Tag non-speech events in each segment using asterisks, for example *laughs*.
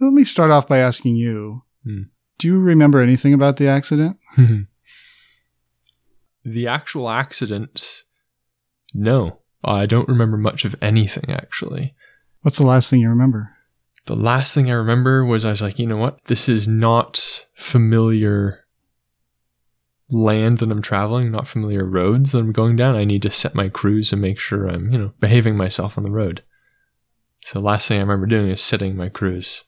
Let me start off by asking you Hmm. Do you remember anything about the accident? *laughs* the actual accident, no. I don't remember much of anything, actually. What's the last thing you remember? The last thing I remember was I was like, you know what? This is not familiar land that I'm traveling, not familiar roads that I'm going down. I need to set my cruise and make sure I'm, you know, behaving myself on the road. So the last thing I remember doing is setting my cruise.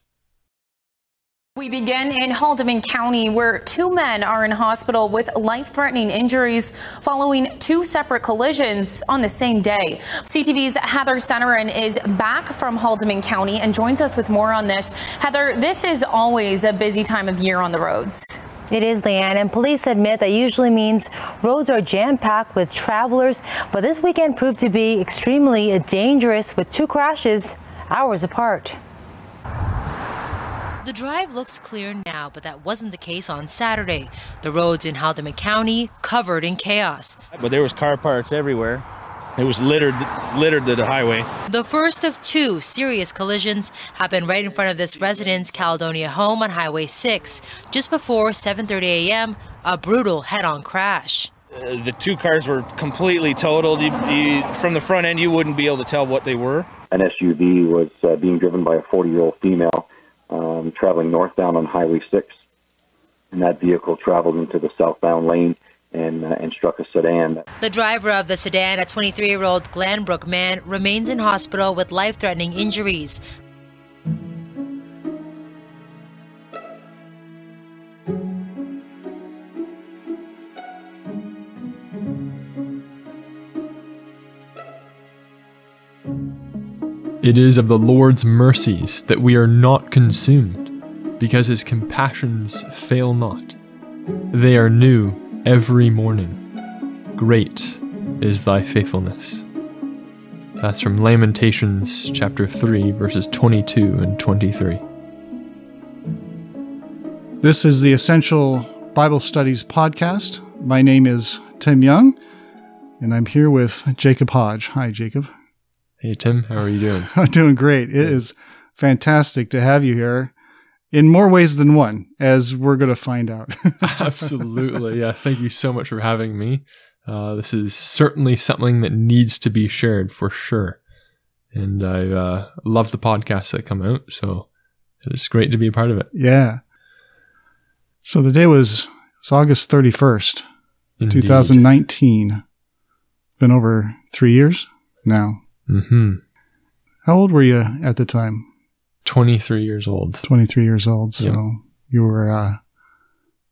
We begin in Haldimand County, where two men are in hospital with life threatening injuries following two separate collisions on the same day. CTV's Heather Senoran is back from Haldimand County and joins us with more on this. Heather, this is always a busy time of year on the roads. It is, Leanne, and police admit that usually means roads are jam packed with travelers, but this weekend proved to be extremely dangerous with two crashes hours apart. The drive looks clear now, but that wasn't the case on Saturday. The roads in Haldimand County covered in chaos. But there was car parts everywhere. It was littered, littered to the highway. The first of two serious collisions happened right in front of this resident's Caledonia home on Highway 6. Just before 7:30 a.m., a brutal head-on crash. Uh, the two cars were completely totaled. You, you, from the front end, you wouldn't be able to tell what they were. An SUV was uh, being driven by a 40 year old female um, traveling northbound on Highway 6. And that vehicle traveled into the southbound lane and, uh, and struck a sedan. The driver of the sedan, a 23-year-old Glenbrook man, remains in hospital with life-threatening injuries. It is of the Lord's mercies that we are not consumed, because his compassions fail not. They are new every morning. Great is thy faithfulness. That's from Lamentations chapter 3, verses 22 and 23. This is the Essential Bible Studies podcast. My name is Tim Young, and I'm here with Jacob Hodge. Hi, Jacob. Hey, Tim, how are you doing? *laughs* I'm doing great. It is fantastic to have you here in more ways than one, as we're going to find out. *laughs* Absolutely. Yeah. Thank you so much for having me. Uh, this is certainly something that needs to be shared for sure. And I uh, love the podcasts that come out. So it's great to be a part of it. yeah. So the day was was August 31st, Indeed. 2019. Been over three years now. Mm-hmm. How old were you at the time? 23 years old. 23 years old. So you were uh,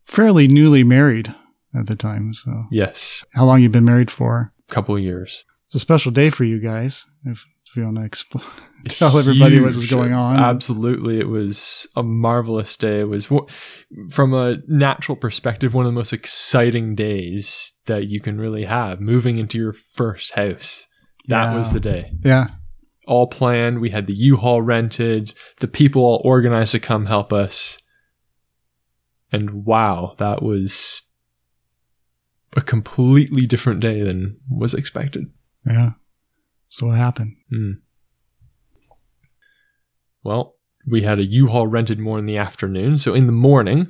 fairly newly married at the time. So Yes. how long you been married for? A couple years. It's a special day for you guys. If, if you want to expl- *laughs* tell everybody what was going on. Absolutely. It was a marvelous day. It was, from a natural perspective, one of the most exciting days that you can really have. Moving into your first house. That Yeah. was the day. Yeah. all planned. We had the U-Haul rented. The people all organized to come help us. And wow, that was a completely different day than was expected. Yeah. So what happened? Hmm. Well, we had a U-Haul rented more in the afternoon. So in the morning,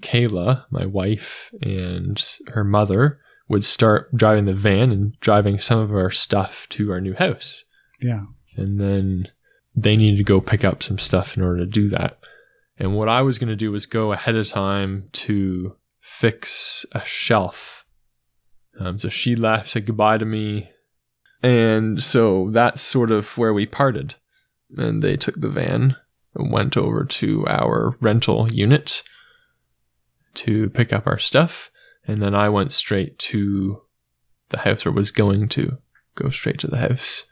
Cayla, my wife, and her mother would start driving the van and driving some of our stuff to our new house. Yeah. and then they needed to go pick up some stuff in order to do that. And what I was going to do was go ahead of time to fix a shelf. Um, so she left, said goodbye to me. And so that's sort of where we parted. And they took the van and went over to our rental unit to pick up our stuff. And then I went straight to the house or was going to go straight to the house.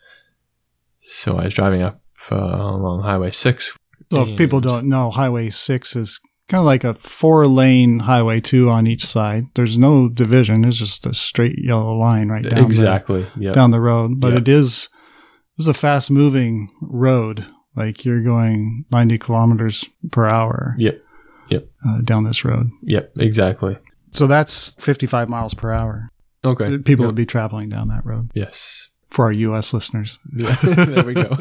So I was driving up uh, along Highway 6. So if people don't know, Highway 6 is kind of like a four lane Highway 2 on each side. There's no division. It's just a straight yellow line right down, exactly. the, Yeah. down the road. But Yeah. it is, this is a fast moving road. Like you're going 90 kilometers per hour Yep. Yep. uh, down this road. Yep. Exactly. So that's 55 miles per hour. Okay. People Yep. would be traveling down that road Yes. for our U.S. listeners. *laughs* Yeah. there we go.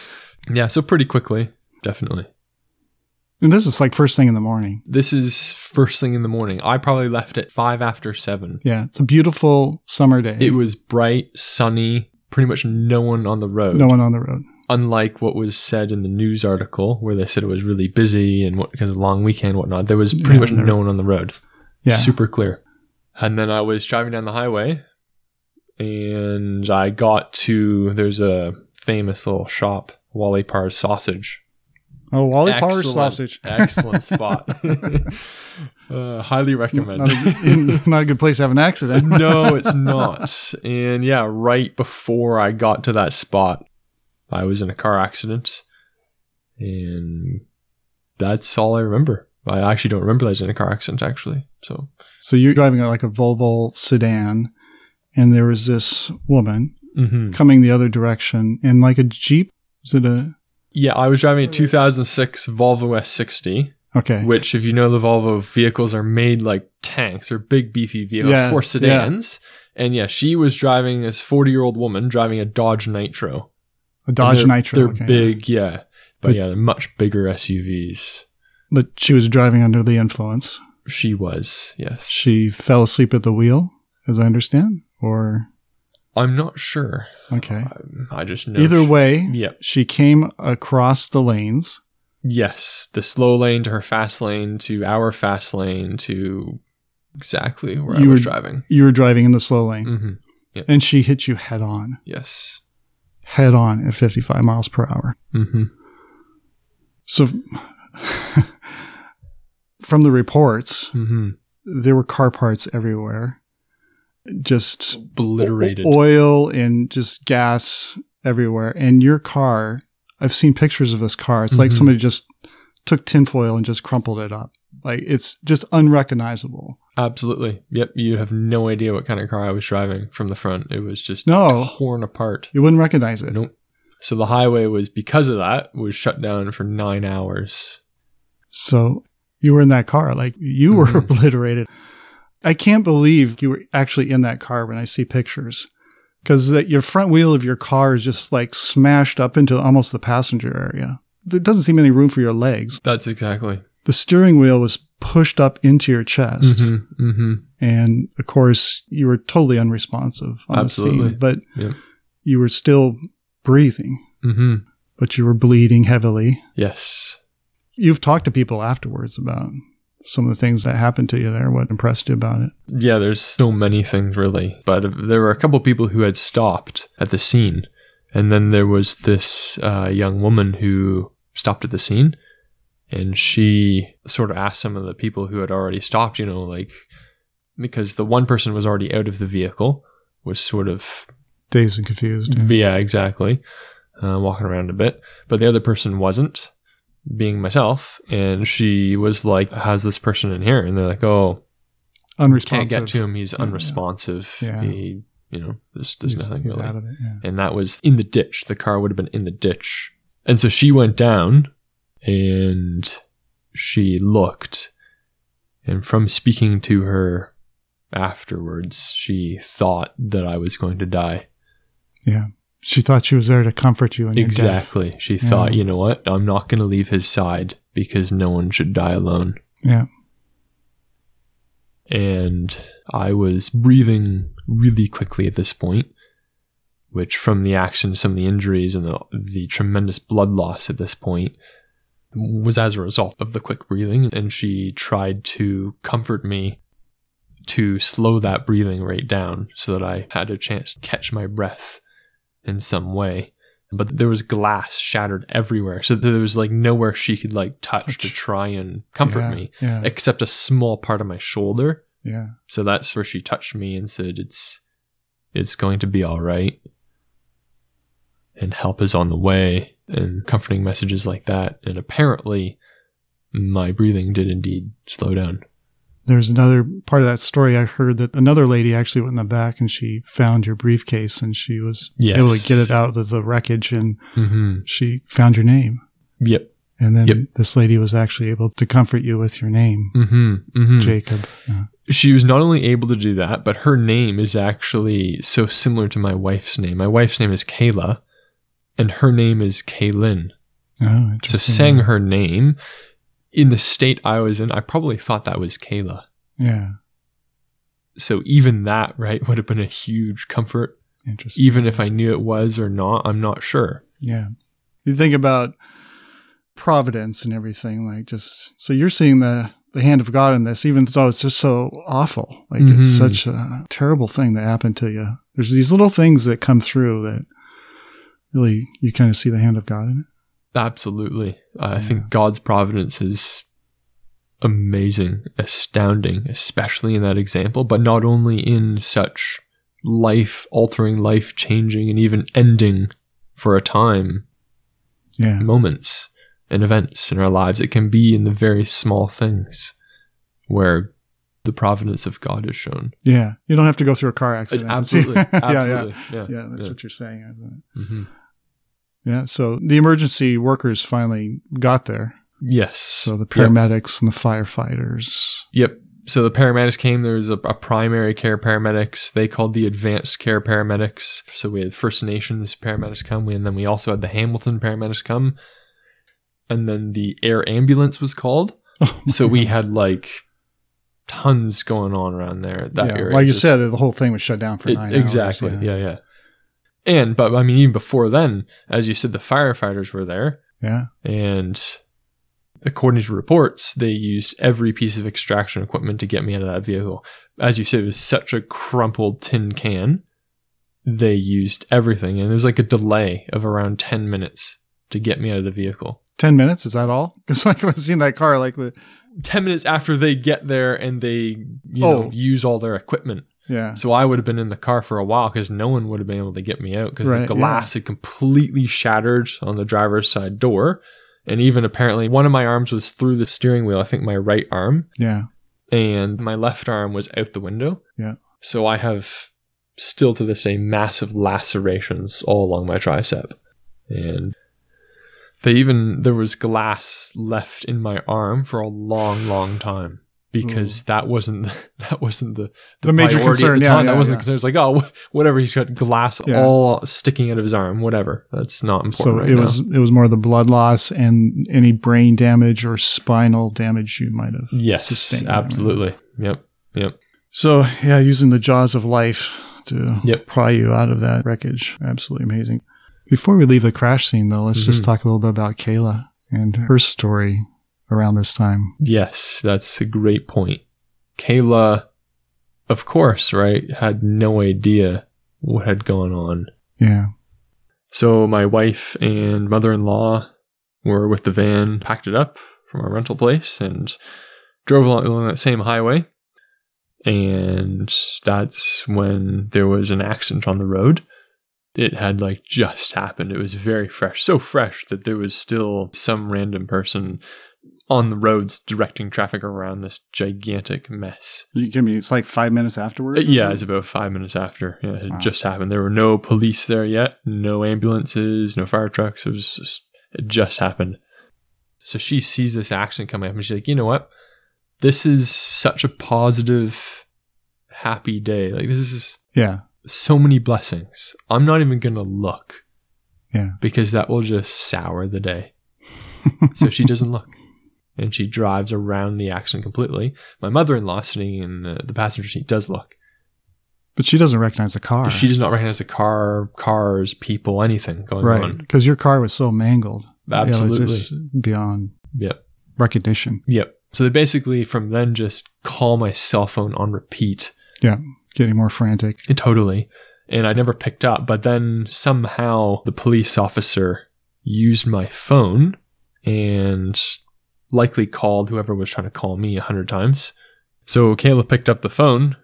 *laughs* yeah. So pretty quickly, definitely. And this is like first thing in the morning. This is first thing in the morning. I probably left at five after seven. Yeah, it's a beautiful summer day. It was bright, sunny, pretty much no one on the road. no one on the road. Unlike what was said in the news article where they said it was really busy and what because of the long weekend whatnot, there was pretty Yeah, much no one on the road. Yeah. Super clear. And then I was driving down the highway and I got to there's a famous little shop, Wally Parr's sausage. Oh, Wally Excellent- sausage. Excellent *laughs* spot. *laughs* uh, highly recommend. Not a, *laughs* not a good place to have an accident. no, it's not. And yeah, right before I got to that spot, I was in a car accident. And that's all I remember. I actually don't remember that I was in a car accident, actually. So, So you're driving like a Volvo sedan, and there was this woman mhm. coming the other direction in like a Jeep. Is it a yeah, I was driving a 2006 Volvo S60, okay? which, if you know the Volvo vehicles are made like tanks or big beefy vehicles Yeah, for sedans. And yeah, she was driving this 40 year old woman driving a Dodge Nitro. A Dodge they're, Nitro. They're okay. big, yeah. But But- yeah, they're much bigger SUVs. But she was driving under the influence. She was, yes. She fell asleep at the wheel, as I understand, or I'm not sure. okay. Um, I just know. Either she- way, Yep. she came across the lanes. Yes. The slow lane to her fast lane to our fast lane to exactly where You I was were- driving. You were driving in the slow lane, hmm and she hit you head on, Yes. head on at 55 miles per hour. hmm So, from the reports, hmm there were car parts everywhere, just Obliterated. oil and just gas everywhere. And your car, I've seen pictures of this car. It's like Mhm. somebody just took tinfoil and just crumpled it up. Like it's just unrecognizable. Absolutely. Yep. You have no idea what kind of car I was driving from the front. It was just No. torn apart. You wouldn't recognize it. Nope. So the highway was because of that was shut down for nine hours. So you were in that car, like you were Mhm. obliterated. I can't believe you were actually in that car when I see pictures. Because that your front wheel of your car is just like smashed up into almost the passenger area. There doesn't seem any room for your legs. That's exactly. The steering wheel was pushed up into your chest. Mm-hmm. Mm-hmm. And of course, you were totally unresponsive on the scene, but you were still breathing, Mm-hmm. but you were bleeding heavily. Yes. You've talked to people afterwards about some of the things that happened to you there. What impressed you about it? Yeah, there's so many things really, but there were a couple people who had stopped at the scene, and then there was this uh, young woman who stopped at the scene, and she sort of asked some of the people who had already stopped, you know, like because the one person was already out of the vehicle, was sort of Dazed and confused. yeah, exactly, uh, walking around a bit, but the other person wasn't. Being myself, and she was like, "How's this person in here?" And they're like, "Oh, Unresponsive. can't get to him. He's unresponsive. Yeah. He, you know, there's, there's He's- nothing he's really. it. Yeah. And that was in the ditch. The car would have been in the ditch. And so she went down and she looked. And from speaking to her afterwards, she thought that I was going to die. yeah. She thought she was there to comfort you in your death. Exactly. She thought, Yeah. you know what? I'm not going to leave his side because no one should die alone. Yeah. and I was breathing really quickly at this point, which from the action, some of the injuries and the, the tremendous blood loss at this point was as a result of the quick breathing. And she tried to comfort me to slow that breathing rate down so that I had a chance to catch my breath in some way. But there was glass shattered everywhere. So there was like nowhere she could like touch, to try and comfort yeah. me Yeah. except a small part of my shoulder. Yeah. So that's where she touched me and said, "It's, it's going to be all right." And help is on the way, and comforting messages like that. And apparently, my breathing did indeed slow down. There's another part of that story I heard that another lady actually went in the back and she found your briefcase and she was Yes. able to get it out of the wreckage and Mm-hmm. she found your name. Yep. And then Yep. this lady was actually able to comfort you with your name, Mm-hmm. Mm-hmm. Jacob. Yeah. she was not only able to do that, but her name is actually so similar to my wife's name. My wife's name is Cayla, and her name is Kaylin. Oh, So saying her name in the state I was in, I probably thought that was Cayla. Yeah. So even that, right, would have been a huge comfort. Interesting. Even if I knew it was or not, I'm not sure. Yeah. You think about providence and everything, like just so you're seeing the the hand of God in this, even though it's just so awful. Like it's Mhm. such a terrible thing that happened to you. There's these little things that come through that really you kind of see the hand of God in it. Absolutely. I think God's providence is amazing, astounding, especially in that example, but not only in such life altering, life changing, and even ending for a time Yeah. moments and events in our lives. It can be in the very small things where the providence of God is shown. Yeah. You don't have to go through a car accident. see- Absolutely. *laughs* yeah, Absolutely. Yeah. Yeah. Yeah. That's Yeah. what you're saying. Mhm. Yeah. So the emergency workers finally got there. Yes. So the Yep. paramedics and the firefighters. Yep. So the paramedics came. There was a, a primary care paramedics. They called the advanced care paramedics. So we had First Nations paramedics come, and then we also had the Hamilton paramedics come, and then the air ambulance was called. *laughs* Oh, so we had like tons going on around there. That yeah. area. Like you Just- said, the whole thing was shut down for it- nine exactly. hours. yeah, yeah. And but I mean, even before then, as you said, the firefighters were there. Yeah. And according to reports, they used every piece of extraction equipment to get me out of that vehicle. As you said, it was such a crumpled tin can. They used everything, and there was like a delay of around 10 minutes to get me out of the vehicle. 10 minutes. Is that all? *laughs* Because like I've seen that car, like the, 10 minutes after they get there and they, you Oh. know, use all their equipment. Yeah. So I would have been in the car for a while because no one would have been able to get me out because Right, the glass had completely shattered on the driver's side door. And even apparently one of my arms was through the steering wheel, I think my right arm, Yeah. and my left arm was out the window. Yeah. So I have still to this day massive lacerations all along my tricep. And they even there was glass left in my arm for a long, long time. Because that wasn't *laughs* that wasn't the, The major priority concern, the yeah, time. yeah, that wasn't yeah. the concern. It's like, oh, *laughs* whatever. He's got glass all sticking out of his arm. Whatever. That's not important So right it now. was it was more the blood loss and any brain damage or spinal damage you might have. yes, sustained. absolutely. Yep. Yep. So yeah, using the jaws of life to Yep. pry you out of that wreckage. Absolutely amazing. Before we leave the crash scene though, let's just Mhm. talk a little bit about Cayla and her story around this time. Yes, that's a great point. Cayla, of course, right, had no idea what had gone on. Yeah. So my wife and mother-in-law were with the van, packed it up from our rental place, and drove along, along that same highway. And that's when there was an accident on the road. It had like just happened. It was very fresh, so fresh that there was still some random person on the roads directing traffic around this gigantic mess. You give me it's like five minutes afterwards. Uh, Yeah, it's about five minutes after. Yeah, it had Wow. just happened. There were no police there yet, no ambulances, no fire trucks. It was just, it just happened. So she sees this accident coming up and she's like, you know what? This is such a positive, happy day. Like, this is Yeah. so many blessings. I'm not even going to look Yeah. because that will just sour the day. *laughs* so she doesn't look. And she drives around the accident completely. My mother in law, sitting in uh, the passenger seat, does look. But she doesn't recognize the car. She does not recognize the car, cars, people, anything going right. on. Because your car was so mangled. Absolutely. beyond Yep. recognition. Yep. So they basically from then just call my cell phone on repeat. Yeah. Getting more frantic. And totally. And I never picked up. But then somehow the police officer used my phone and likely called whoever was trying to call me a hundred times. So Cayla picked up the phone.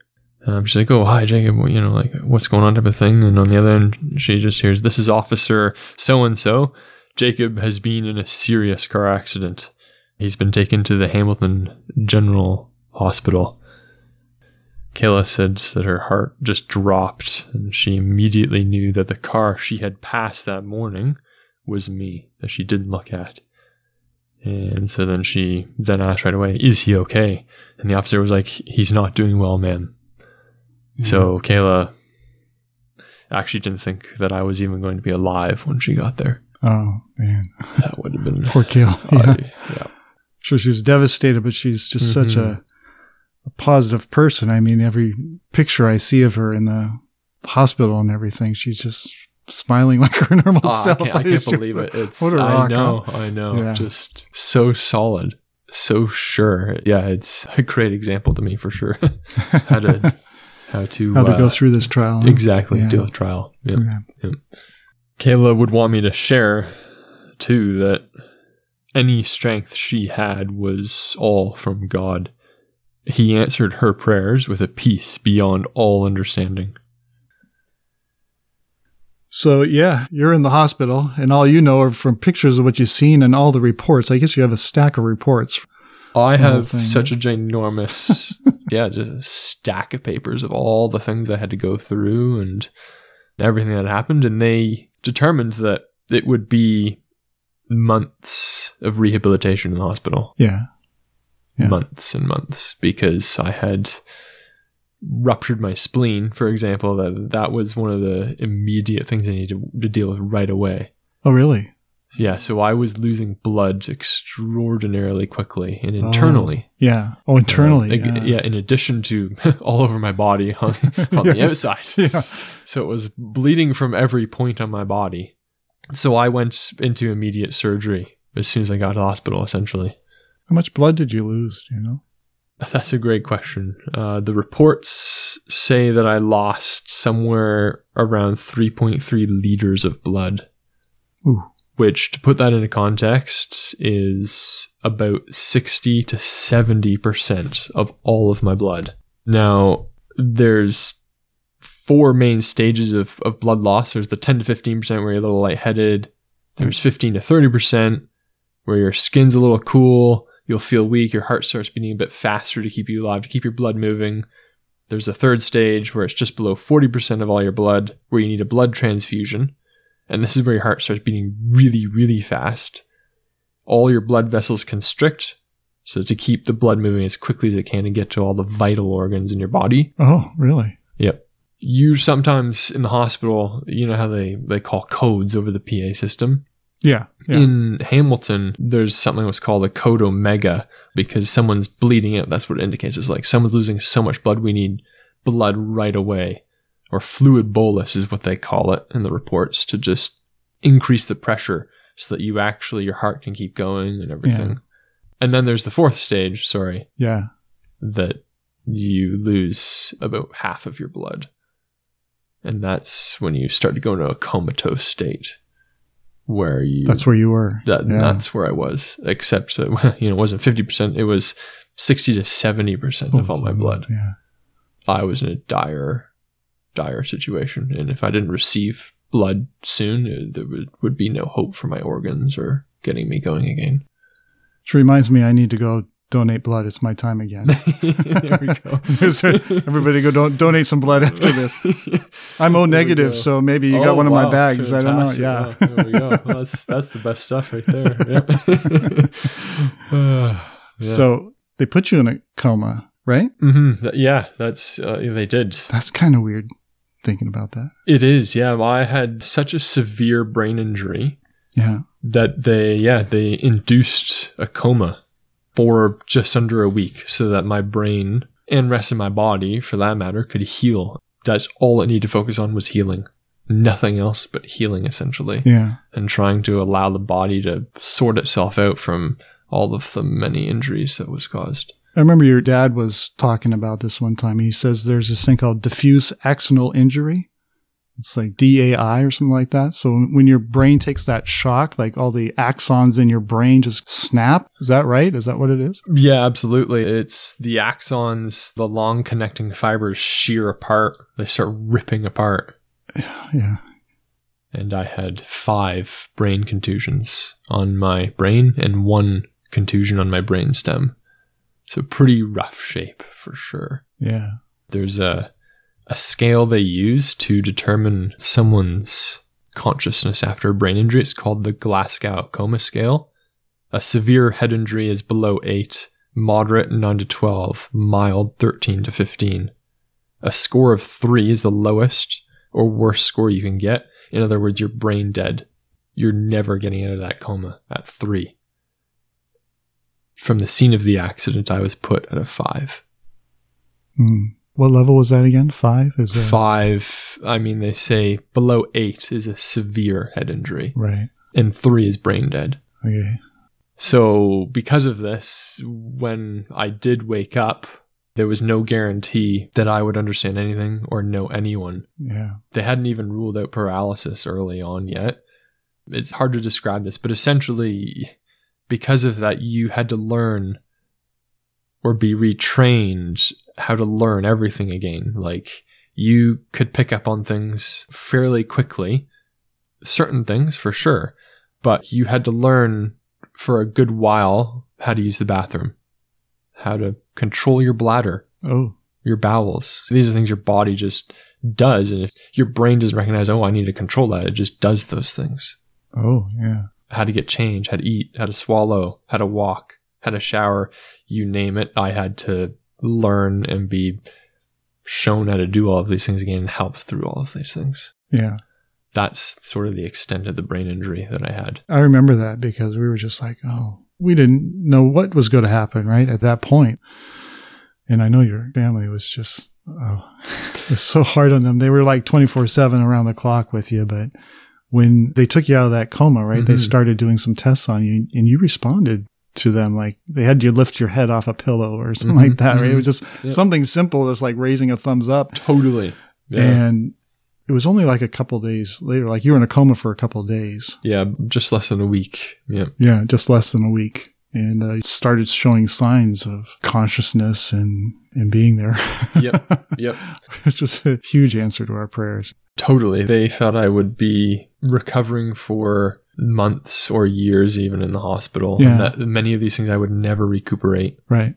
Um, she's like, "Oh, hi, Jacob. You know, like, what's going on?" Type of thing. And on the other end, she just hears, "This is Officer so and so. Jacob has been in a serious car accident. He's been taken to the Hamilton General Hospital." Cayla said that her heart just dropped, and she immediately knew that the car she had passed that morning was me, that she didn't look at. And so then she then asked right away, Is he okay? And the officer was like, He's not doing well, ma'am. So mm-hmm. Cayla actually didn't think that I was even going to be alive when she got there. Oh man. *laughs* That would have been Poor Cayla. *laughs* Yeah. yeah. sure she was devastated, but she's just such mm-hmm. a, a positive person. I mean, every picture I see of her in the hospital and everything, she's just smiling *laughs* like her normal I self. can't, I can't just- believe it. It's what a I rock, I know, huh? I know. Yeah. Just so solid, so sure. Yeah, it's a great example to me for sure. *laughs* how to how to How to uh, go through this trial. exactly Yeah. do a trial. Yep. Yeah. Cayla would want me to share too that any strength she had was all from God. He answered her prayers with a peace beyond all understanding. So yeah, you're in the hospital, and all you know are from pictures of what you've seen and all the reports. I guess you have a stack of reports. I have such a ginormous, *laughs* yeah, just a stack of papers of all the things I had to go through and everything that happened. And they determined that it would be months of rehabilitation in the hospital. Yeah, Yeah. Months and months because I had ruptured my spleen, for example. That that was one of the immediate things I needed to, to deal with right away. Oh, really? Yeah, so I was losing blood extraordinarily quickly and internally. Yeah. Oh, internally. Uh, yeah. yeah. in addition to *laughs* all over my body *laughs* on, on the outside. Yeah. So it was bleeding from every point on my body. So I went into immediate surgery as soon as I got to the hospital, essentially. How much blood did you lose? Do you know? *laughs* That's a great question. Uh, the reports say that I lost somewhere around 3.3 liters of blood, Ooh. which, to put that into context, is about 60 to 70% of all of my blood. Now, there's four main stages of, of blood loss. There's the 10 to 15% where you're a little lightheaded. There's 15 to 30% where your skin's a little cool. You'll feel weak. Your heart starts beating a bit faster to keep you alive, to keep your blood moving. There's a third stage where it's just below 40% of all your blood, where you need a blood transfusion. And this is where your heart starts beating really, really fast. All your blood vessels constrict, so to keep the blood moving as quickly as it can and get to all the vital organs in your body. Oh, really? Yep. You sometimes in the hospital, you know how they, they call codes over the PA system. Yeah. Yeah. In Hamilton, there's something that's called a code omega because someone's bleeding out. That's what it indicates. It's like someone's losing so much blood, we need blood right away. Or fluid bolus is what they call it in the reports to just increase the pressure so that you actually, your heart can keep going and everything. Yeah. And then there's the fourth stage, sorry, yeah. that you lose about half of your blood. And that's when you start to go into a comatose state where you That's where you were. that yeah. that's where I was, except that, *laughs* you know, it wasn't 50%, it was 60 to 70% of all my blood. Yeah. I was in a dire, dire situation. And if I didn't receive blood soon, uh, there would, would be no hope for my organs or getting me going again. Which reminds me, I need to go donate blood. It's my time again. *laughs* there we go. *laughs* Everybody go don- donate some blood after this. *laughs* I'm O negative, so maybe you Oh, got one of my wow, bags. I don't know. Yeah. Wow, there we go. Well, that's, that's the best stuff right there. Yep. Uh, yeah. So they put you in a coma, right? Mhm. Th- yeah, that's, uh, they did. That's kind of weird thinking about that. It is, yeah. Well, I had such a severe brain injury Yeah. that they, yeah, they induced a coma for just under a week so that my brain and rest of my body, for that matter, could heal. That's all I needed to focus on was healing. Nothing else but healing, essentially, Yeah. and trying to allow the body to sort itself out from all of the many injuries that was caused. I remember your dad was talking about this one time. He says there's this thing called diffuse axonal injury. It's like DAI or something like that. So when your brain takes that shock, like all the axons in your brain just snap. Is that right? Is that what it is? Yeah, absolutely. It's the axons, the long connecting fibers shear apart. They start ripping apart. *sighs* Yeah. and I had five brain contusions on my brain and one contusion on my brain stem. So pretty rough shape for sure. Yeah. There's a a scale they use to determine someone's consciousness after a brain injury. It's called the Glasgow Coma Scale. A severe head injury is below 8, moderate 9 to 12, mild 13 to 15. A score of 3 is the lowest or worst score you can get. In other words, you're brain dead. You're never getting out of that coma at 3. from the scene of the accident, I was put at a five. Hmm. What level was that again? Five is a, Five, I mean, they say below eight is a severe head injury, right. and three is brain dead. Okay. So, because of this, when I did wake up, there was no guarantee that I would understand anything or know anyone. Yeah. They hadn't even ruled out paralysis early on yet. It's hard to describe this, but essentially, because of that, you had to learn or be retrained how to learn everything again. Like, you could pick up on things fairly quickly, certain things for sure, but you had to learn for a good while how to use the bathroom, how to control your bladder, Oh. your bowels. These are things your body just does. And if your brain doesn't recognize, oh, I need to control that, it just does those things. Oh, yeah. How to get change, how to eat, how to swallow, how to walk, how to shower, you name it. I had to learn and be shown how to do all of these things again and help through all of these things. Yeah. That's sort of the extent of the brain injury that I had. I remember that because we were just like, oh, we didn't know what was going to happen, right? At that point. And I know your family was just, oh, *laughs* it's so hard on them. They were like 24 7 around the clock with you. But when they took you out of that coma, right, they Mhm. started doing some tests on you and you responded to them. Like they had you lift your head off a pillow or something Mhm, like that, right? It was just Yep. something simple as like raising a thumbs up. Totally. Yeah. And it was only like a couple days later, like you were in a coma for a couple days. yeah, just less than a week. Yeah. Yeah, just less than a week. And uh, started showing signs of consciousness and, and being there. *laughs* Yep. Yep. Which was a huge answer to our prayers. Totally. They thought I would be recovering for months or years, even in the hospital. Yeah. And that many of these things I would never recuperate. Right.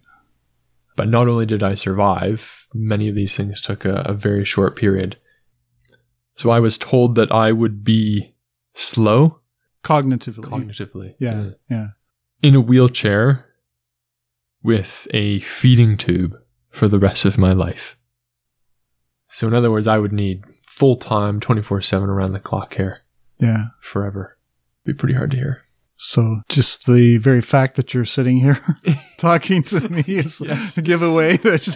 But not only did I survive, many of these things took a, a very short period. So I was told that I would be slow Cognitively. cognitively. yeah. Yeah. In a wheelchair with a feeding tube for the rest of my life. So, in other words, I would need full time, 24 7 around the clock care Yeah. forever. Be pretty hard to hear. So just the very fact that you're sitting here *laughs* *laughs* talking to me is *laughs* Yes. a giveaway that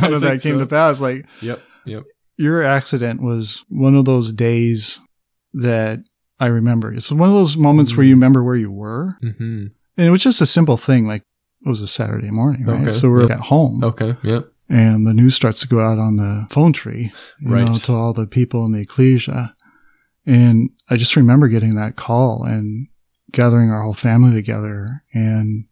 none of that came so. to pass. Like Yep. Yep. your accident was one of those days that I remember. It's one of those moments where you remember where you were. hmm And it was just a simple thing. Like it was a Saturday morning, right? Okay, So we're yeah. at home Okay. Yep. and the news starts to go out on the phone tree, you know, Right. to all the people in the ecclesia. And I just remember getting that call and gathering our whole family together and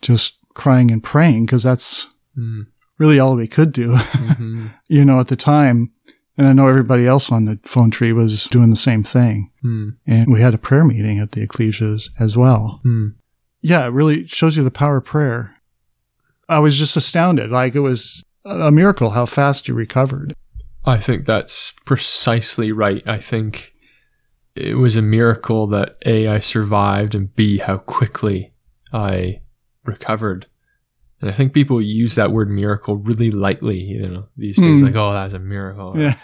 just crying and praying because that's Mm. really all we could do, hmm *laughs* you know, at the time. And I know everybody else on the phone tree was doing the same thing. Mm. And we had a prayer meeting at the ecclesias as well. Mm. Yeah, it really shows you the power of prayer. I was just astounded. Like it was a miracle how fast you recovered. I think that's precisely right. I think it was a miracle that A, I survived, and B, how quickly I recovered. And I think people use that word miracle really lightly, you know, these days, Hmm. like, oh, that's a miracle, Yeah.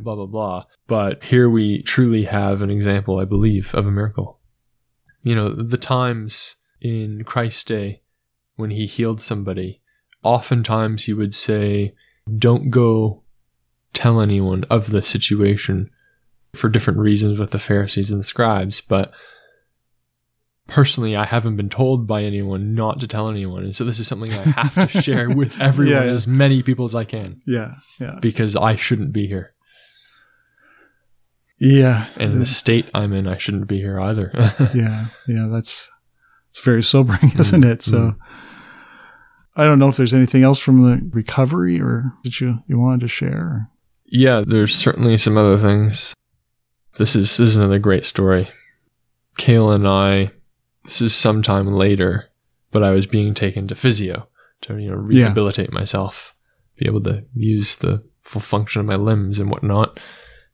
blah, blah, blah. But here we truly have an example, I believe, of a miracle. You know, the times in Christ's day when he healed somebody, oftentimes he would say, don't go tell anyone of the situation for different reasons with the Pharisees and the scribes, but personally, I haven't been told by anyone not to tell anyone. And so this is something I have to *laughs* share with everyone, Yeah, yeah. as many people as I can, yeah. Yeah. because I shouldn't be here. Yeah. And in the state I'm in, I shouldn't be here either. *laughs* yeah. Yeah. That's, it's very sobering, *laughs* isn't it? So mm-hmm. I don't know if there's anything else from the recovery or that you, you wanted to share. yeah, there's certainly some other things. This is this is another great story. Cayla and I, this is sometime later, but I was being taken to physio to you know Yeah. rehabilitate myself, be able to use the full function of my limbs and whatnot,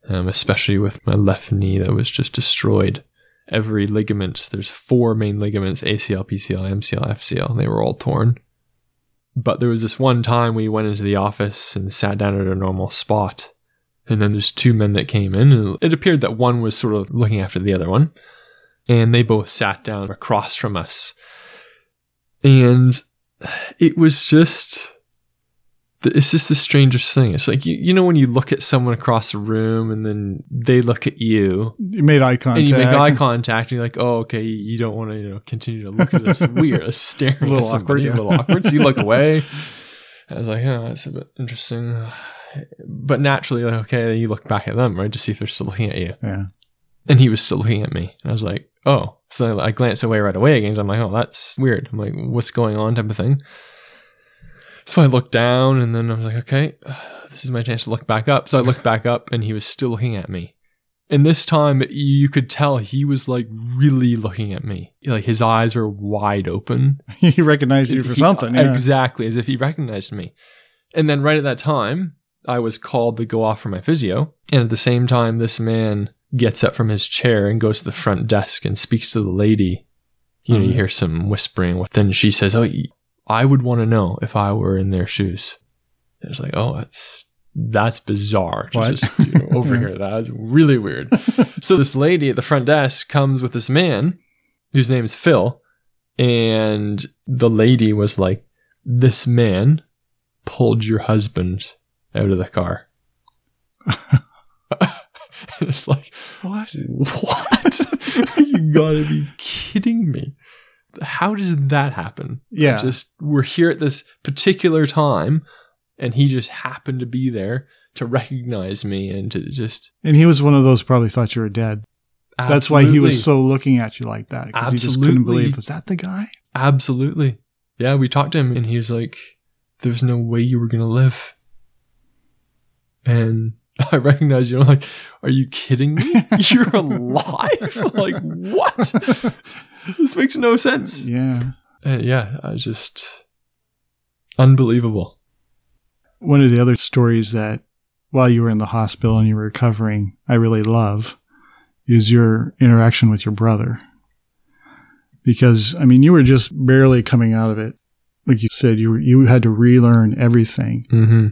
um, especially with my left knee that was just destroyed. Every ligament, there's four main ligaments ACL, PCL, MCL, FCL, they were all torn. But there was this one time we went into the office and sat down at a normal spot. And then there's two men that came in, and it appeared that one was sort of looking after the other one. And they both sat down across from us. And it was just, it's just the strangest thing. It's like, you, you know, when you look at someone across the room and then they look at you You made eye contact. and you make eye contact and you're like, oh, okay, you don't want to, you know, continue to look at this *laughs* weird, staring A little awkward, yeah. a little awkward. So you look *laughs* away. I was like, yeah, that's a bit interesting. But naturally, like, okay, you look back at them, right, to see if they're still looking at you. Yeah. And he was still looking at me. And I was like, oh. So I glance away right away again. I'm like, oh, that's weird. I'm like, what's going on type of thing. So I looked down and then I was like, okay, *sighs* this is my chance to look back up. So I looked back up and he was still looking at me. And this time you could tell he was like really looking at me. Like his eyes were wide open. *laughs* he recognized you for He- something. Yeah. Exactly, as if he recognized me. And then right at that time, I was called to go off for my physio. And at the same time, this man gets up from his chair and goes to the front desk and speaks to the lady. You know, you Mhm. hear some whispering. Then she says, Oh, I would want to know if I were in their shoes. And it's like, oh, that's that's bizarre to What? just you know, *laughs* overhear that. That's really weird. *laughs* so this lady at the front desk comes with this man whose name is Phil, and the lady was like, "This man pulled your husband out of the car." And *laughs* it's like, What? what? *laughs* you gotta be kidding me. How does that happen? Yeah. Just we're here at this particular time and he just happened to be there to recognize me and to just And he was one of those who probably thought you were dead. That's why he was so looking at you like that because he just couldn't believe was that the guy? Absolutely. Yeah, we talked to him and he was like, There's no way you were gonna live. And *laughs* I recognize you. I'm like, Are you kidding me? *laughs* You're alive? *laughs* like, what? this makes no sense. Yeah. Uh, yeah, I just unbelievable. One of the other stories that while you were in the hospital and you were recovering, I really love is your interaction with your brother. Because I mean, you were just barely coming out of it. Like you said, you were, you had to relearn everything. Mm-hmm.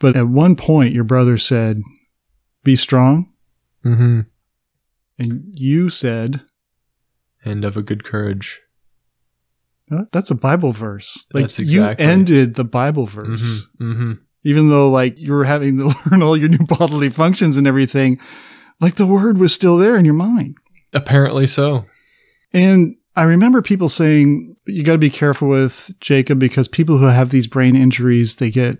But at one point, your brother said, "Be strong," Mm-hmm. and you said, And of a good courage. "Uh, "That's a Bible verse." Like That's exactly- you ended the Bible verse. Mm-hmm. Mm-hmm. even though like you were having to *laughs* learn all your new bodily functions and everything, like the word was still there in your mind. Apparently so. And I remember people saying you got to be careful with Jacob because people who have these brain injuries, they get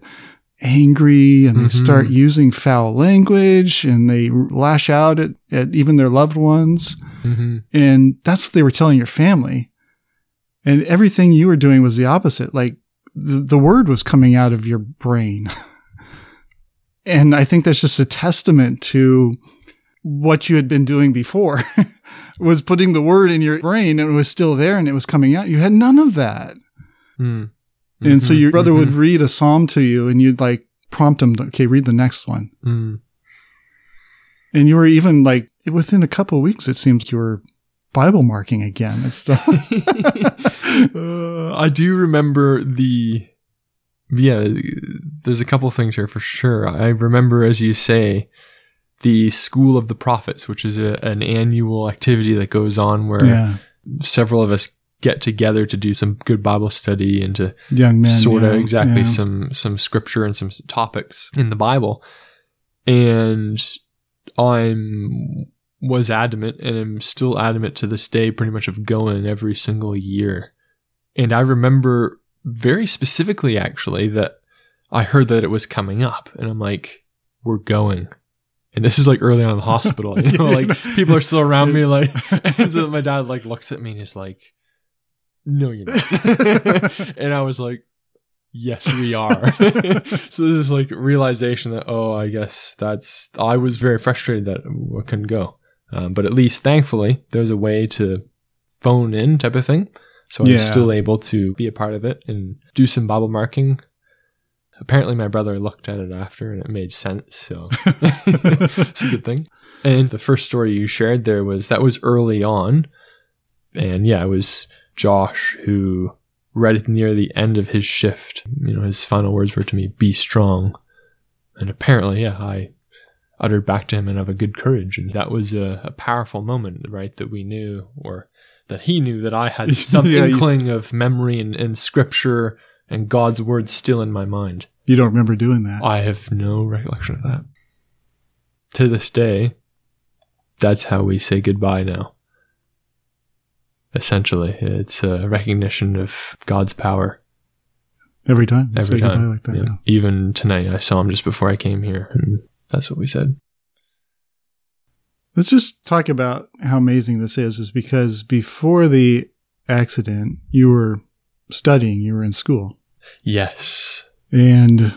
angry and they Mhm. start using foul language and they lash out at, at even their loved ones. Mm-hmm. And that's what they were telling your family. And everything you were doing was the opposite. Like the, the word was coming out of your brain. *laughs* and I think that's just a testament to what you had been doing before *laughs* was putting the word in your brain and it was still there and it was coming out. You had none of that. Mm. And so your brother would Mhm. read a psalm to you and you'd like prompt him, to, okay, read the next one. Mm. And you were even like within a couple of weeks, it seems you were Bible marking again and stuff. *laughs* Uh, I do remember the. Yeah, there's a couple things here for sure. I remember, as you say, the School of the Prophets, which is a, an annual activity that goes on where yeah. several of us get together to do some good Bible study and to Young men. sort of yeah, exactly yeah. some some scripture and some topics in the Bible, and I'm was adamant and am still adamant to this day, pretty much of going every single year. And I remember very specifically, actually, that I heard that it was coming up, and I'm like, "We're going." And this is like early on in the *laughs* hospital, you *laughs* know, like people are still around me, like, *laughs* and so my dad like looks at me and he's like, "No, you're not." *laughs* and I was like, "Yes, we are." *laughs* so this is like realization that oh, I guess that's. I was very frustrated that I couldn't go, um, but at least thankfully there was a way to phone in type of thing, so I was still able to be a part of it and do some Bible marking. Apparently, my brother looked at it after and it made sense, so *laughs* it's a good thing. And the first story you shared there was that was early on, and yeah, it was Josh who right near the end of his shift, you know, his final words were to me, be strong. And apparently, yeah, I uttered back to him and have a good courage. And that was a, a powerful moment, right? That we knew or that he knew that I had *laughs* some Yeah, you- inkling of memory and, and scripture and God's word still in my mind. You don't remember doing that. I have no recollection of that. To this day, that's how we say goodbye now. Essentially, it's a recognition of God's power Every time. every time. Like that. Yeah. Even tonight, I saw him just before I came here, and that's what we said. Let's just talk about how amazing this is, is because before the accident, you were studying, you were in school. Yes. And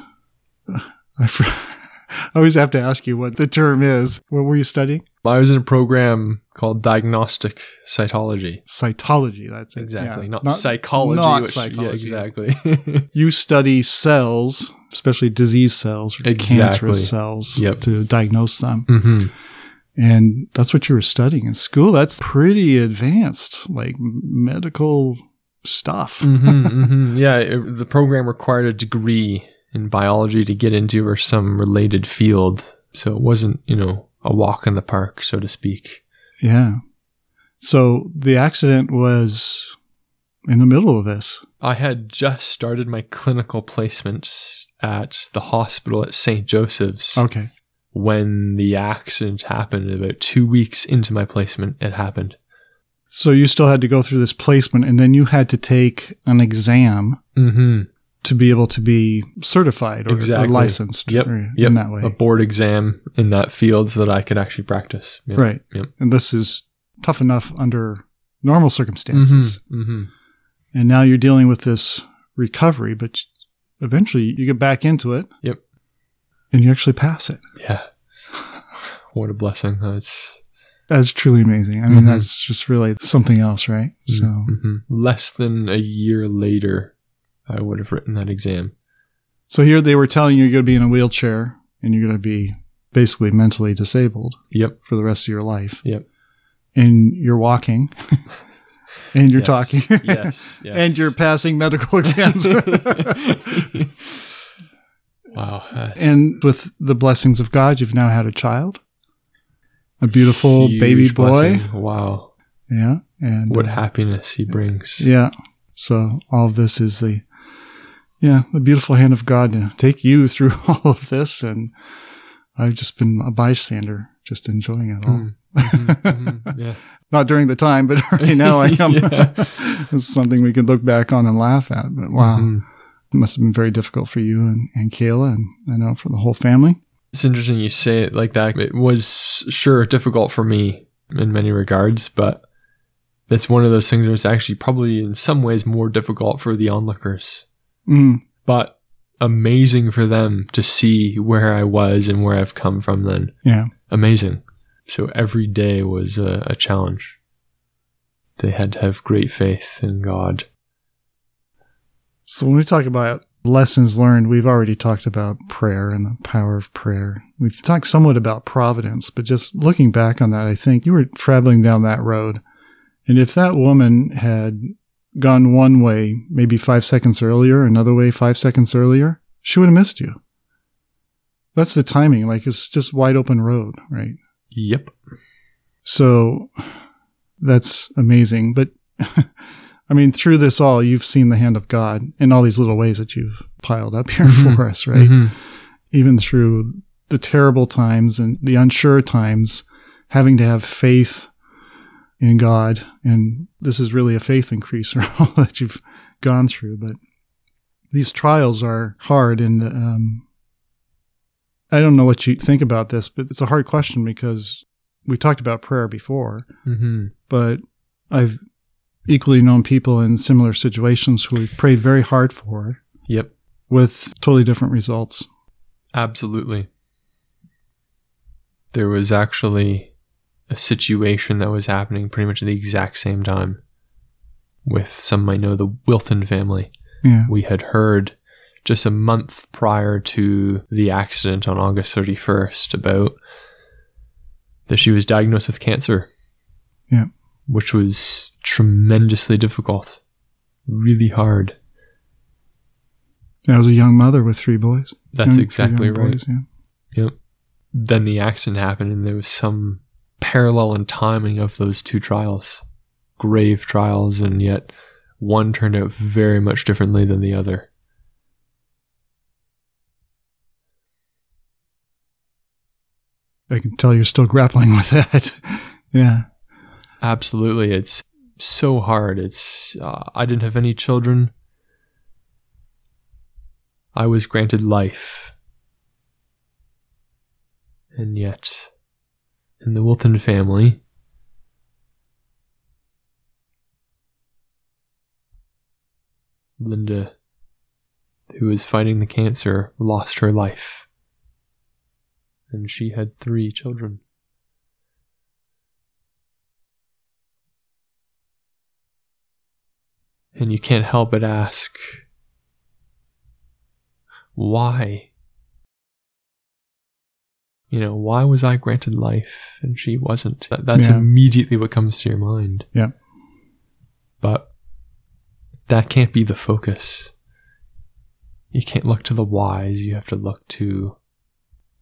uh, I, *laughs* I always have to ask you what the term is. What were you studying? I was in a program called Diagnostic Cytology. Cytology. That's it. Exactly. Yeah. Not, psychology. Not which- psychology. Yeah, exactly. *laughs* You study cells, especially disease cells, or Exactly. cancerous cells, Yep. to diagnose them. hmm And that's what you were studying in school. That's pretty advanced, like medical stuff. hmm *laughs* hmm Yeah, it, the program required a degree in biology to get into or some related field. So it wasn't, you know, a walk in the park, so to speak. Yeah. So the accident was in the middle of this. I had just started my clinical placement at the hospital at St. Joseph's Okay. when the accident happened. About two weeks into my placement, it happened. So you still had to go through this placement and then you had to take an exam Mm-hmm. To be able to be certified or, or licensed Yep. or yep. in that way. A board exam in that field so that I could actually practice. Yep. Right. Yep. And this is tough enough under normal circumstances. Mm-hmm. And now you're dealing with this recovery, but eventually you get back into it. Yep. And you actually pass it. Yeah. *laughs* what a blessing. That's That's truly amazing. I mean, Mhm. that's just really something else, right? So, mhm. less than a year later, I would have written that exam. so here they were telling you you're going to be in a wheelchair and you're going to be basically mentally disabled Yep. for the rest of your life. Yep. And you're walking *laughs* and you're Yes. talking. yes. *laughs* yes. and you're passing medical exams. *laughs* wow. Uh, and with the blessings of God, you've now had a child, a beautiful huge baby boy. blessing. Wow. Yeah. And What uh, happiness he brings. Yeah. So all of this is the, yeah, the beautiful hand of God to take you *laughs* through all of this. And I've just been a bystander, just enjoying it all. Mm. Mhm, mhm. Yeah. *laughs* Not during the time, but *laughs* right now I am. It's something we could look back on and laugh at. But wow, Mhm. it must have been very difficult for you and, and Cayla and I know for the whole family. It's interesting you say it like that. It was sure difficult for me in many regards, but it's one of those things where it's actually probably in some ways more difficult for the onlookers, Mm, but amazing for them to see where I was and where I've come from then. yeah. Amazing. So every day was a, a challenge. They had to have great faith in God. So when we talk about lessons learned, we've already talked about prayer and the power of prayer. We've talked somewhat about providence, but just looking back on that, I think you were traveling down that road. And if that woman had gone one way, maybe five seconds earlier, another way five seconds earlier, she would have missed you. That's the timing. Like it's just wide open road, right? Yep. So that's amazing. But *laughs* I mean, through this all, you've seen the hand of God in all these little ways that you've piled up here Mhm. for us, right? Mhm. Even through the terrible times and the unsure times, having to have faith in God. And this is really a faith increaser, all *laughs* that you've gone through. But these trials are hard. And um, I don't know what you think about this, but it's a hard question because we talked about prayer before Mhm. but I've equally known people in similar situations who we've prayed very hard for Yep. with totally different results. Absolutely. There was actually a situation that was happening pretty much at the exact same time with some might know the Wilton family. Yeah. We had heard just a month prior to the accident on August 31st about that she was diagnosed with cancer. Yeah. Which was tremendously difficult. Really hard. I was a young mother with three boys. That's Young- exactly right. boys, yeah. Yep. Then the accident happened, and there was some parallel in timing of those two trials. grave trials, and yet one turned out very much differently than the other. I can tell you're still grappling *laughs* with that. yeah. Absolutely. It's so hard. It's, uh, I didn't have any children. I was granted life. And yet, in the Wilton family, Linda, who was fighting the cancer, lost her life. And she had three children. And you can't help but ask, why? You know, why was I granted life and she wasn't? That, that's Yeah. immediately what comes to your mind. Yeah. But that can't be the focus. You can't look to the whys, you have to look to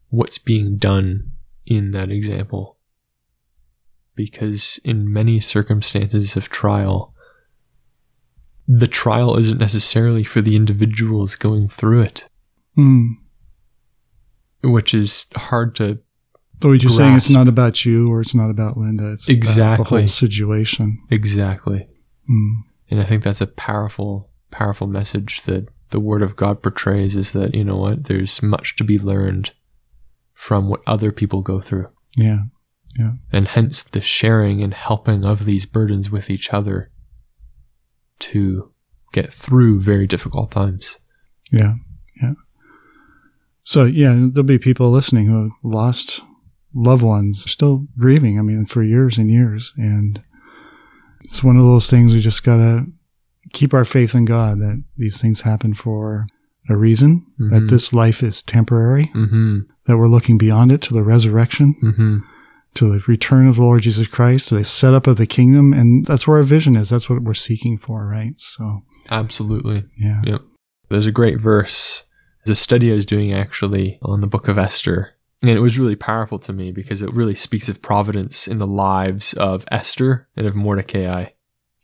what's being done in that example. Because in many circumstances of trial, the trial isn't necessarily for the individuals going through it, Mm. Which is hard to So you're saying it's not about you or it's not about Linda. It's about the Exactly. whole situation. exactly. Mm. And I think that's a powerful, powerful message that the Word of God portrays is that, you know what, there's much to be learned from what other people go through. Yeah. Yeah. And hence the sharing and helping of these burdens with each other to get through very difficult times. Yeah. Yeah. So yeah, there'll be people listening who have lost loved ones, still grieving. I mean, for years and years. And it's one of those things we just gotta keep our faith in God that these things happen for a reason, that Mhm. this life is temporary, Mm-hmm. that we're looking beyond it to the resurrection, Mm-hmm. to the return of the Lord Jesus Christ, to the setup of the kingdom. And that's where our vision is. That's what we're seeking for, right? So Absolutely. yeah. Yep. There's a great verse. A study I was doing actually on the book of Esther. And it was really powerful to me because it really speaks of providence in the lives of Esther and of Mordecai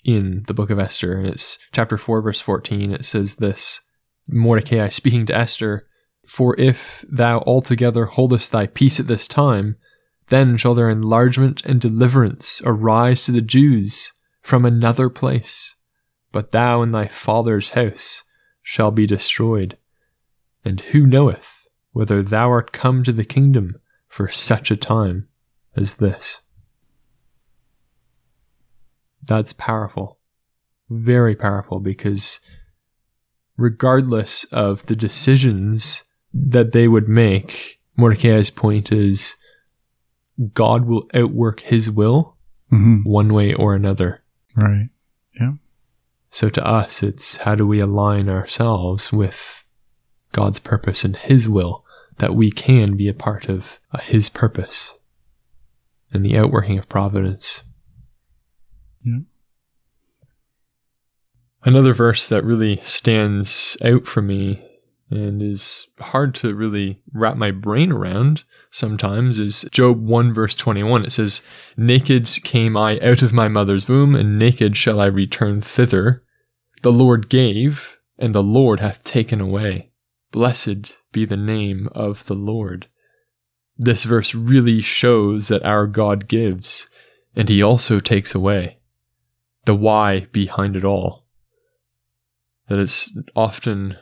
in the book of Esther. And it's chapter 4, verse 14. It says this Mordecai speaking to Esther, For if thou altogether holdest thy peace at this time, then shall their enlargement and deliverance arise to the Jews from another place but thou and thy father's house shall be destroyed. And who knoweth whether thou art come to the kingdom for such a time as this? That's powerful. Very powerful because regardless of the decisions that they would make, Mordecai's point is God will outwork his will hmm one way or another. Right. Yeah. So to us, it's how do we align ourselves with God's purpose and His will that we can be a part of uh, His purpose and the outworking of providence. Yeah. Another verse that really stands out for me and is hard to really wrap my brain around sometimes is Job 1 verse 21. It says, Naked came I out of my mother's womb, and naked shall I return thither. The Lord gave, and the Lord hath taken away. Blessed be the name of the Lord. This verse really shows that our God gives, and he also takes away. The why behind it all. That it's often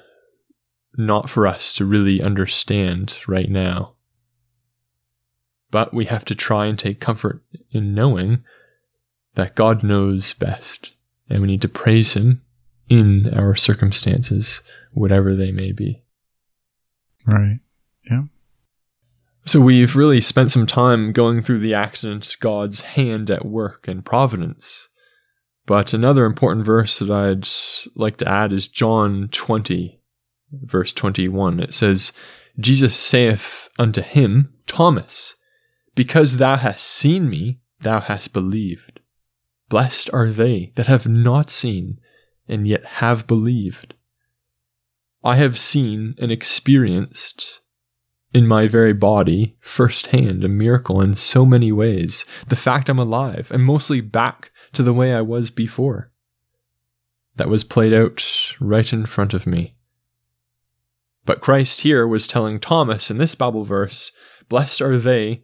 not for us to really understand right now. But we have to try and take comfort in knowing that God knows best, and we need to praise Him in our circumstances, whatever they may be. Right. Yeah. So we've really spent some time going through the accident, God's hand at work and providence. But another important verse that I'd like to add is John 20, verse 21. It says, Jesus saith unto him, Thomas, because thou hast seen me, thou hast believed. Blessed are they that have not seen, and yet have believed. I have seen and experienced in my very body firsthand a miracle in so many ways. The fact I'm alive, and mostly back to the way I was before. That was played out right in front of me. But Christ here was telling Thomas in this Bible verse, Blessed are they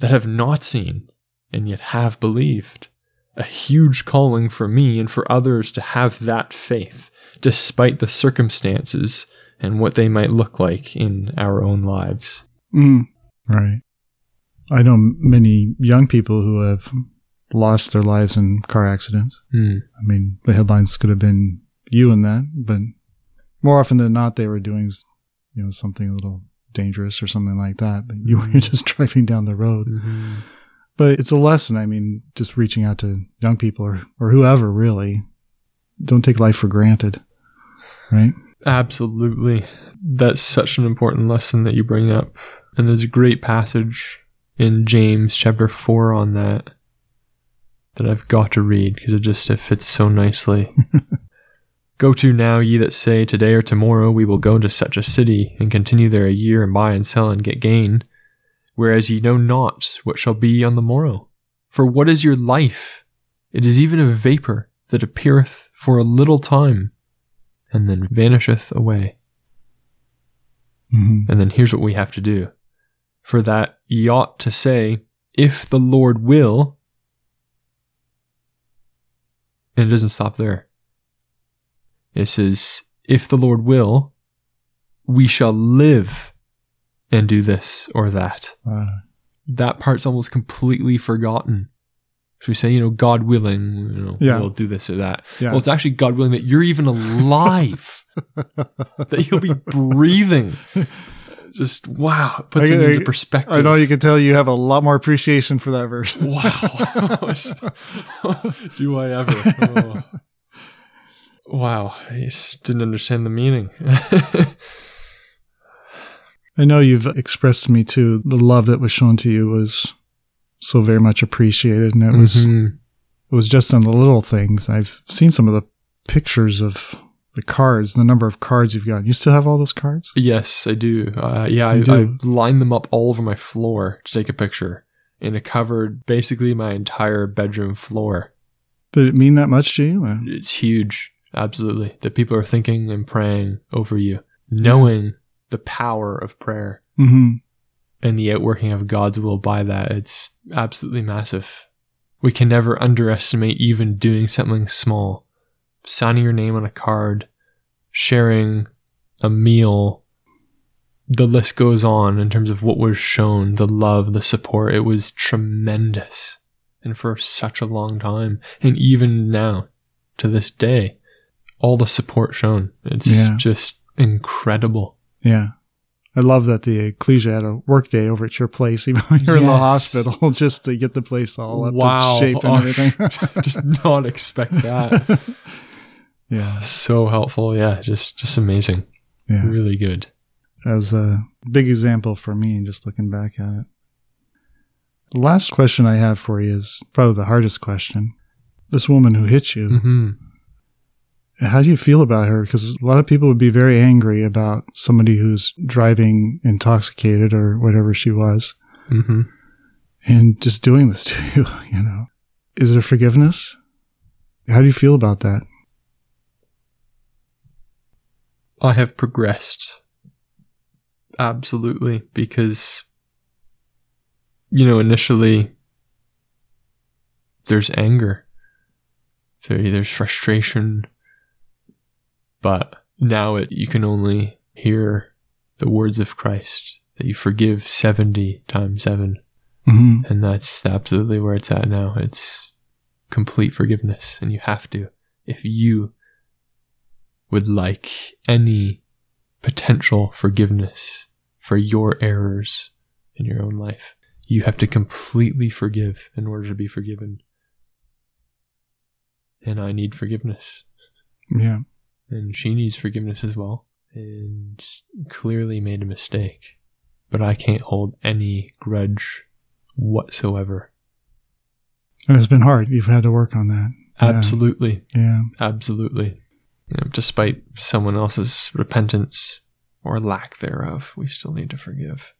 that have not seen and yet have believed. A huge calling for me and for others to have that faith, despite the circumstances and what they might look like in our own lives. Mm. Right. I know many young people who have lost their lives in car accidents. Mm. I mean, the headlines could have been you in that, but more often than not, they were doing, you know, something a little dangerous or something like that. But you were just *laughs* driving down the road. Mm-hmm. But it's a lesson. I mean, just reaching out to young people or, or whoever really. Don't take life for granted. Right? Absolutely. That's such an important lesson that you bring up. And there's a great passage in James chapter 4 on that that I've got to read because it just it fits so nicely. *laughs* go to now, ye that say, Today or tomorrow we will go to such a city and continue there a year and buy and sell and get gain, whereas ye know not what shall be on the morrow. For what is your life? It is even a vapor that appeareth for a little time and then vanisheth away. Mm-hmm. And then here's what we have to do. For that ye ought to say, if the Lord will, and it doesn't stop there. It says, if the Lord will, we shall live and do this or that. That part's almost completely forgotten. So we say, you know, God willing, you know, Yeah. we'll do this or that. yeah. Well, it's actually God willing that you're even alive, *laughs* that you'll be breathing. Just wow, it puts I- it into perspective. I know you can tell you have a lot more appreciation for that verse. Wow. *laughs* *laughs* Do I ever? Oh. Wow. I just didn't understand the meaning. I know you've expressed to me too the love that was shown to you was so very much appreciated, and it was Mhm. it was just on the little things. I've seen some of the pictures of the cards, the number of cards you've got. You still have all those cards? Yes, I do. Uh, yeah, I, do? I lined them up all over my floor to take a picture, and it covered basically my entire bedroom floor. Did it mean that much to you? It's huge, absolutely. That people are thinking and praying over you, knowing the power of prayer Mm-hmm. And the outworking of God's will by that. It's absolutely massive. We can never underestimate even doing something small, signing your name on a card, sharing a meal. The list goes on in terms of what was shown, the love, the support. It was tremendous. And for such a long time. And even now, to this day, all the support shown. It's Yeah. just incredible. Yeah. I love that the Ecclesia had a work day over at your place, *laughs* even when you're in the hospital, *laughs* just to get the place all up Wow. to shape and Oh, *laughs* everything. Did not expect that. yeah. so helpful. Yeah, just just amazing. Yeah. Really good. That was a big example for me, just looking back at it. The last question I have for you is probably the hardest question. This woman who hit you, hmm how do you feel about her? Because a lot of people would be very angry about somebody who's driving intoxicated or whatever she was hmm and just doing this *laughs* to you, you know. Is there forgiveness? How do you feel about that? I have progressed. Absolutely, because you know, initially there's anger. There's frustration. But now it you can only hear the words of Christ that you forgive 70 times 7 Mm-hmm. And that's absolutely where it's at now. It's complete forgiveness, and you have to. If you would like any potential forgiveness for your errors in your own life, you have to completely forgive in order to be forgiven. And I need forgiveness. Yeah. And she needs forgiveness as well. And clearly made a mistake. But I can't hold any grudge whatsoever. And it's been hard. You've had to work on that. Absolutely. Yeah. Absolutely. You know, despite someone else's repentance or lack thereof, we still need to forgive.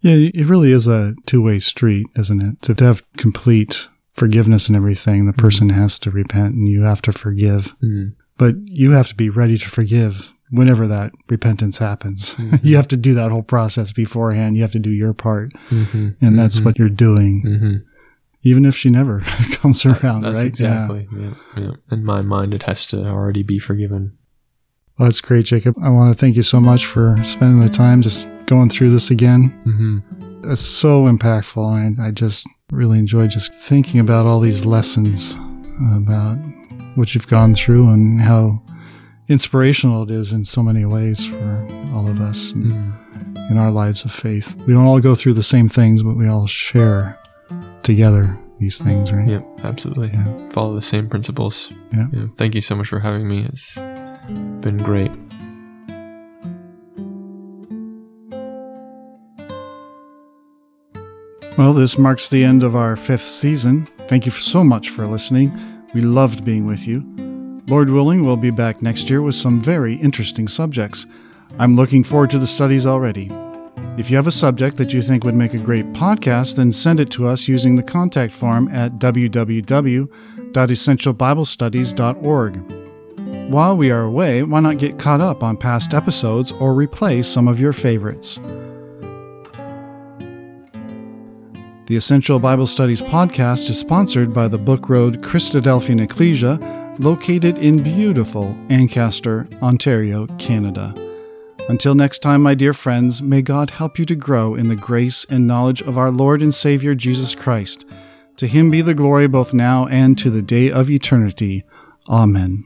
Yeah, it really is a two way street, isn't it? To have complete forgiveness and everything, the person has to repent and you have to forgive. Mm. But you have to be ready to forgive whenever that repentance happens. *laughs* you have to do that whole process beforehand. You have to do your part. Mm-hmm. And that's what you're doing. Mm-hmm. Even if she never *laughs* comes around, That's right? exactly. Yeah. yeah. In my mind, it has to already be forgiven. Well, that's great, Jacob. I want to thank you so much for spending the time just going through this again. Mm-hmm. It's so impactful. I, I just really enjoy just thinking about all these lessons about what you've gone through and how inspirational it is in so many ways for all of us in, Mm-hmm. in our lives of faith. We don't all go through the same things, but we all share together these things, right? Yep, absolutely. Yeah. Follow the same principles. Yeah. Thank you so much for having me. It's been great. Well, this marks the end of our fifth season. Thank you so much for listening. We loved being with you. Lord willing, we'll be back next year with some very interesting subjects. I'm looking forward to the studies already. If you have a subject that you think would make a great podcast, then send it to us using the contact form at www.essentialbiblestudies.org. While we are away, why not get caught up on past episodes or replay some of your favorites? The Essential Bible Studies podcast is sponsored by the Book Road Christadelphian Ecclesia, located in beautiful Ancaster, Ontario, Canada. Until next time, my dear friends, may God help you to grow in the grace and knowledge of our Lord and Savior Jesus Christ. To him be the glory both now and to the day of eternity. Amen.